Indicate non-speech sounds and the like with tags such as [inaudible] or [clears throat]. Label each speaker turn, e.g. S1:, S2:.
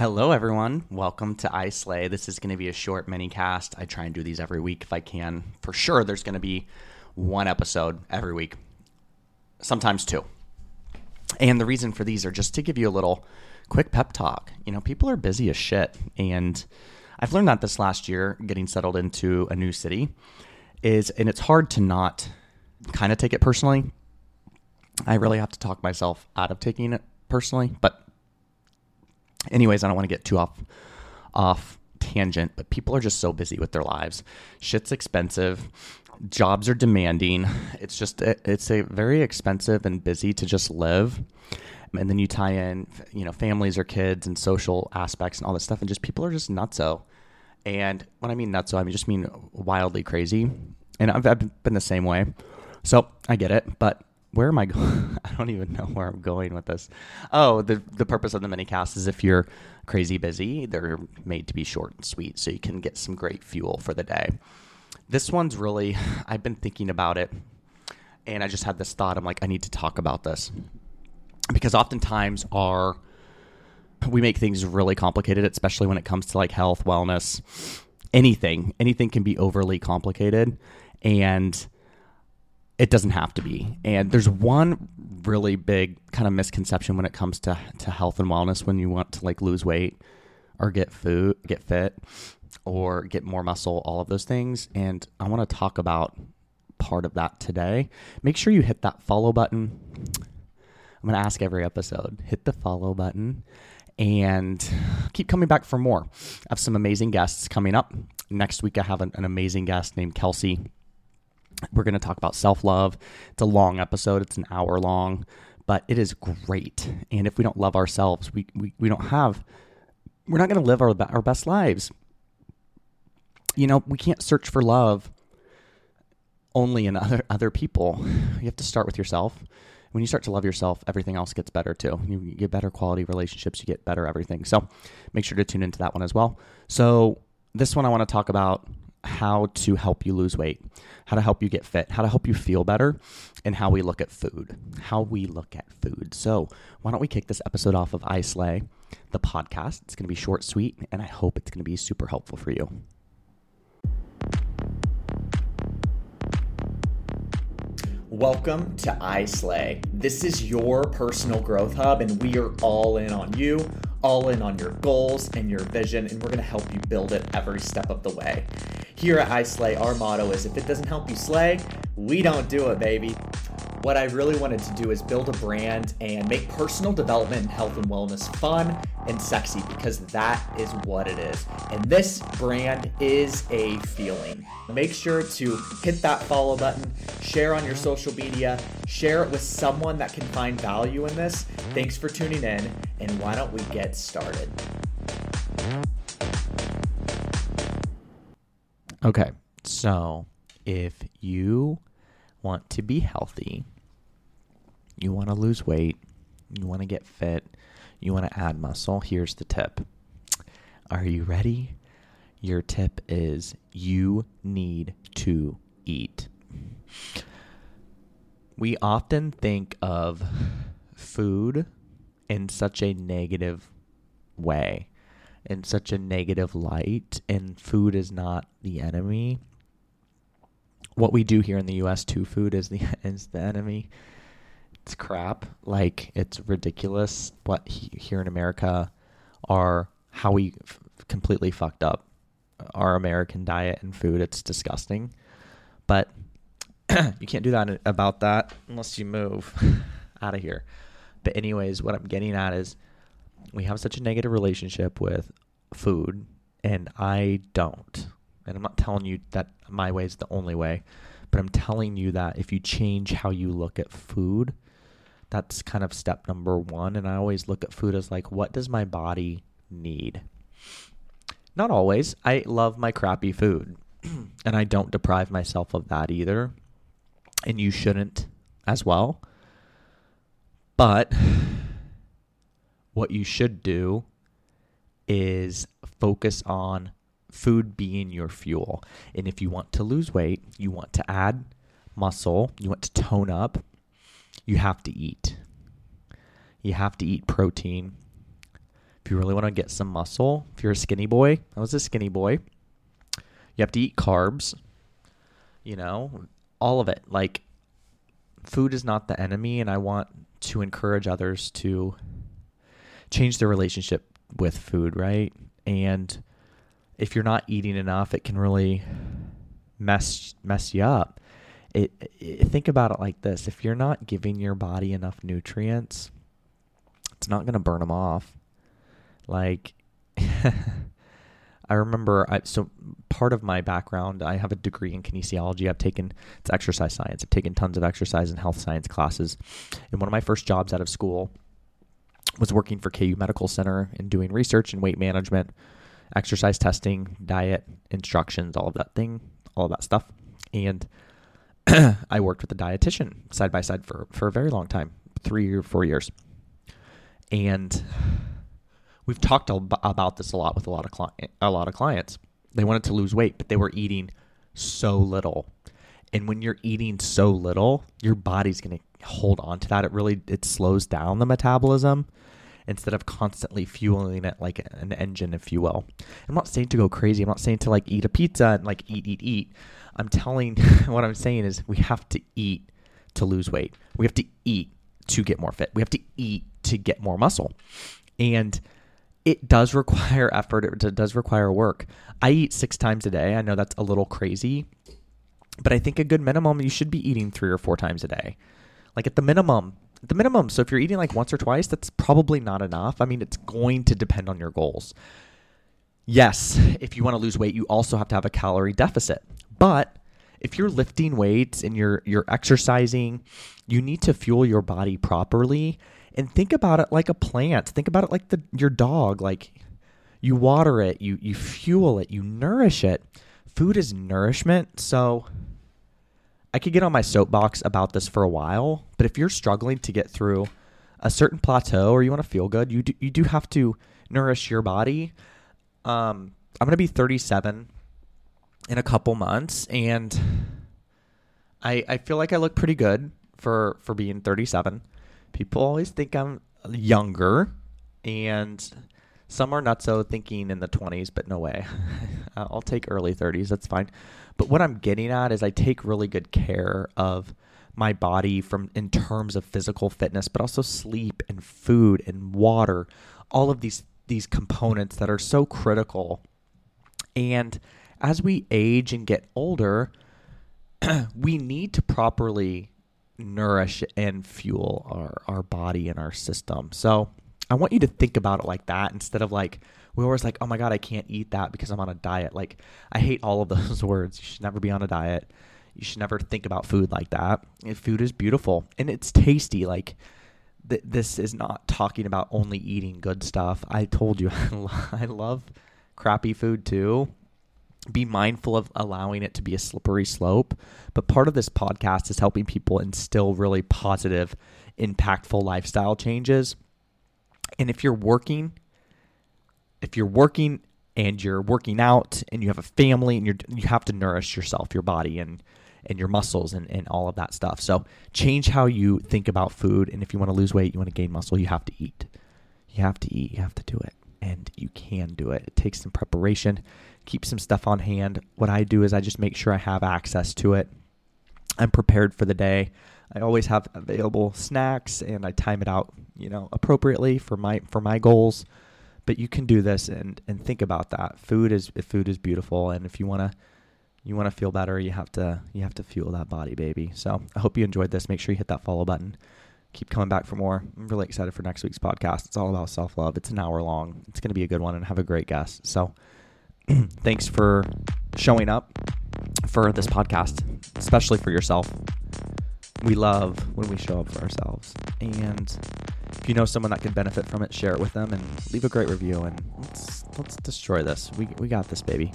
S1: Hello, everyone. Welcome to I Slay. This is going to be a short mini cast. I try and do these every week if I can. For sure, there's going to be one episode every week, sometimes two. And the reason for these are just to give you a little quick pep talk. You know, people are busy as shit. And I've learned that this last year, getting settled into a new city, is, and it's hard to not kind of take it personally. I really have to talk myself out of taking it personally, but anyways, I don't want to get too off off tangent, but people are just so busy with their lives. Shit's expensive. Jobs are demanding. It's just eh, it's a very expensive and busy to just live. And then you tie in, you know, families or kids and social aspects and all this stuff, and just people are just nutso. And when I mean nutso, I mean just mean wildly crazy. And I've, I've been the same way, so I get it. But where am I going? [laughs] I don't even know where I'm going with this. Oh, the the purpose of the mini cast is if you're crazy busy, they're made to be short and sweet, so you can get some great fuel for the day. This one's really [sighs] I've been thinking about it, and I just had this thought. I'm like, I need to talk about this because oftentimes our we make things really complicated, especially when it comes to like health, wellness, anything. Anything can be overly complicated, and it doesn't have to be. And there's one really big kind of misconception when it comes to to health and wellness when you want to like lose weight or get food, get fit or get more muscle, all of those things. And I want to talk about part of that today. Make sure you hit that follow button. I'm going to ask every episode, hit the follow button and keep coming back for more. I have some amazing guests coming up. Next week I have an, an amazing guest named Kelsey we're going to talk about self love. It's a long episode, it's an hour long, but it is great. And if we don't love ourselves, we, we, we don't have, we're not going to live our, our best lives. You know, we can't search for love only in other, other people. You have to start with yourself. When you start to love yourself, everything else gets better too. You get better quality relationships, you get better everything. So make sure to tune into that one as well. So, this one I want to talk about how to help you lose weight, how to help you get fit, how to help you feel better, and how we look at food. How we look at food. So, why don't we kick this episode off of I Slay, the podcast? It's going to be short, sweet, and I hope it's going to be super helpful for you. Welcome to I Slay. This is your personal growth hub, and we are all in on you all in on your goals and your vision, and we're going to help you build it every step of the way. Here at I Slay, our motto is if it doesn't help you slay, we don't do it, baby. What I really wanted to do is build a brand and make personal development and health and wellness fun and sexy because that is what it is. And this brand is a feeling. Make sure to hit that follow button, share on your social media, share it with someone that can find value in this. Thanks for tuning in, and why don't we get started? Okay, so if you want to be healthy, you want to lose weight, you want to get fit, you want to add muscle, here's the tip. Are you ready? Your tip is you need to eat. We often think of food in such a negative way, in such a negative light, and food is not the enemy. What we do here in the US to food is the [laughs] is the enemy it's crap. Like it's ridiculous what he, here in America are how we f- completely fucked up our American diet and food. It's disgusting. But [clears throat] you can't do that uh, about that unless you move [laughs] out of here. But anyways, what I'm getting at is we have such a negative relationship with food and I don't. And I'm not telling you that my way is the only way, but I'm telling you that if you change how you look at food, that's kind of step number one. And I always look at food as like, what does my body need? Not always. I love my crappy food, [clears throat] and I don't deprive myself of that either. And you shouldn't as well. But what you should do is focus on food being your fuel. And if you want to lose weight, you want to add muscle, you want to tone up, you have to eat. You have to eat protein if you really want to get some muscle, if you're a skinny boy, I was a skinny boy, you have to eat carbs, you know, all of it. Like, food is not the enemy, and I want to encourage others to change their relationship with food, right? And if you're not eating enough, it can really mess mess you up. It, it, think about it like this: if you're not giving your body enough nutrients, it's not going to burn them off. Like, [laughs] I remember, I, so part of my background, I have a degree in kinesiology. I've taken it's exercise science. I've taken tons of exercise and health science classes. And one of my first jobs out of school was working for KU Medical Center and doing research and weight management, exercise testing, diet instructions, all of that thing, all of that stuff. And [clears throat] I worked with a dietitian side by side for, for a very long time, three or four years. And we've talked about this a lot with a lot of cli- a lot of clients. They wanted to lose weight, but they were eating so little. And when you're eating so little, your body's going to hold on to that. It really it slows down the metabolism instead of constantly fueling it like an engine, if you will. I'm not saying to go crazy. I'm not saying to like eat a pizza and like eat, eat, eat. I'm telling [laughs] what I'm saying is we have to eat to lose weight. We have to eat to get more fit. We have to eat to get more muscle. And it does [laughs] require effort. It does require work. I eat six times a day. I know that's a little crazy, but I think a good minimum, you should be eating three or four times a day. Like at the minimum, the minimum. So if you're eating like once or twice, that's probably not enough. I mean, it's going to depend on your goals. Yes, if you want to lose weight, you also have to have a calorie deficit. But if you're lifting weights and you're you're exercising, you need to fuel your body properly and think about it like a plant. Think about it like the your dog. Like you water it, you you fuel it, you nourish it. Food is nourishment. So I could get on my soapbox about this for a while, but if you're struggling to get through a certain plateau or you want to feel good, you do, you do have to nourish your body. Um, I'm going to be 37 in a couple months, and I I feel like I look pretty good for for being 37. People always think I'm younger, and some are not so thinking in the 20s, but no way. [laughs] I'll take early 30s. That's fine. But what I'm getting at is I take really good care of my body from in terms of physical fitness, but also sleep and food and water, all of these these components that are so critical. And as we age and get older, [clears throat] we need to properly nourish and fuel our, our body and our system. So I want you to think about it like that instead of like, we always like, oh my God, I can't eat that because I'm on a diet. Like, I hate all of [laughs] those words. You should never be on a diet. You should never think about food like that. And food is beautiful and it's tasty. Like, th- this is not talking about only eating good stuff. I told you, [laughs] I love crappy food too. Be mindful of allowing it to be a slippery slope. But part of this podcast is helping people instill really positive, impactful lifestyle changes. And if you're working if you're working and you're working out and you have a family and you're you have to nourish yourself, your body and and your muscles and, and all of that stuff. So change how you think about food. And if you want to lose weight, you want to gain muscle, you have to eat. You have to eat. You have to do it. And you can do it. It takes some preparation. Keep some stuff on hand. What I do is I just make sure I have access to it. I'm prepared for the day. I always have available snacks and I time it out, you know, appropriately for my for my goals but you can do this and and think about that. Food is food is beautiful, and if you want to you want to feel better, you have to you have to fuel that body, baby. So I hope you enjoyed this. Make sure you hit that follow button. Keep coming back for more. I'm really excited for next week's podcast. It's all about self love. It's an hour long. It's going to be a good one and have a great guest. So [clears throat] thanks for showing up for this podcast, especially for yourself. We love when we show up for ourselves. And if you know someone that could benefit from it, share it with them and leave a great review and let's let's destroy this. We we got this, baby.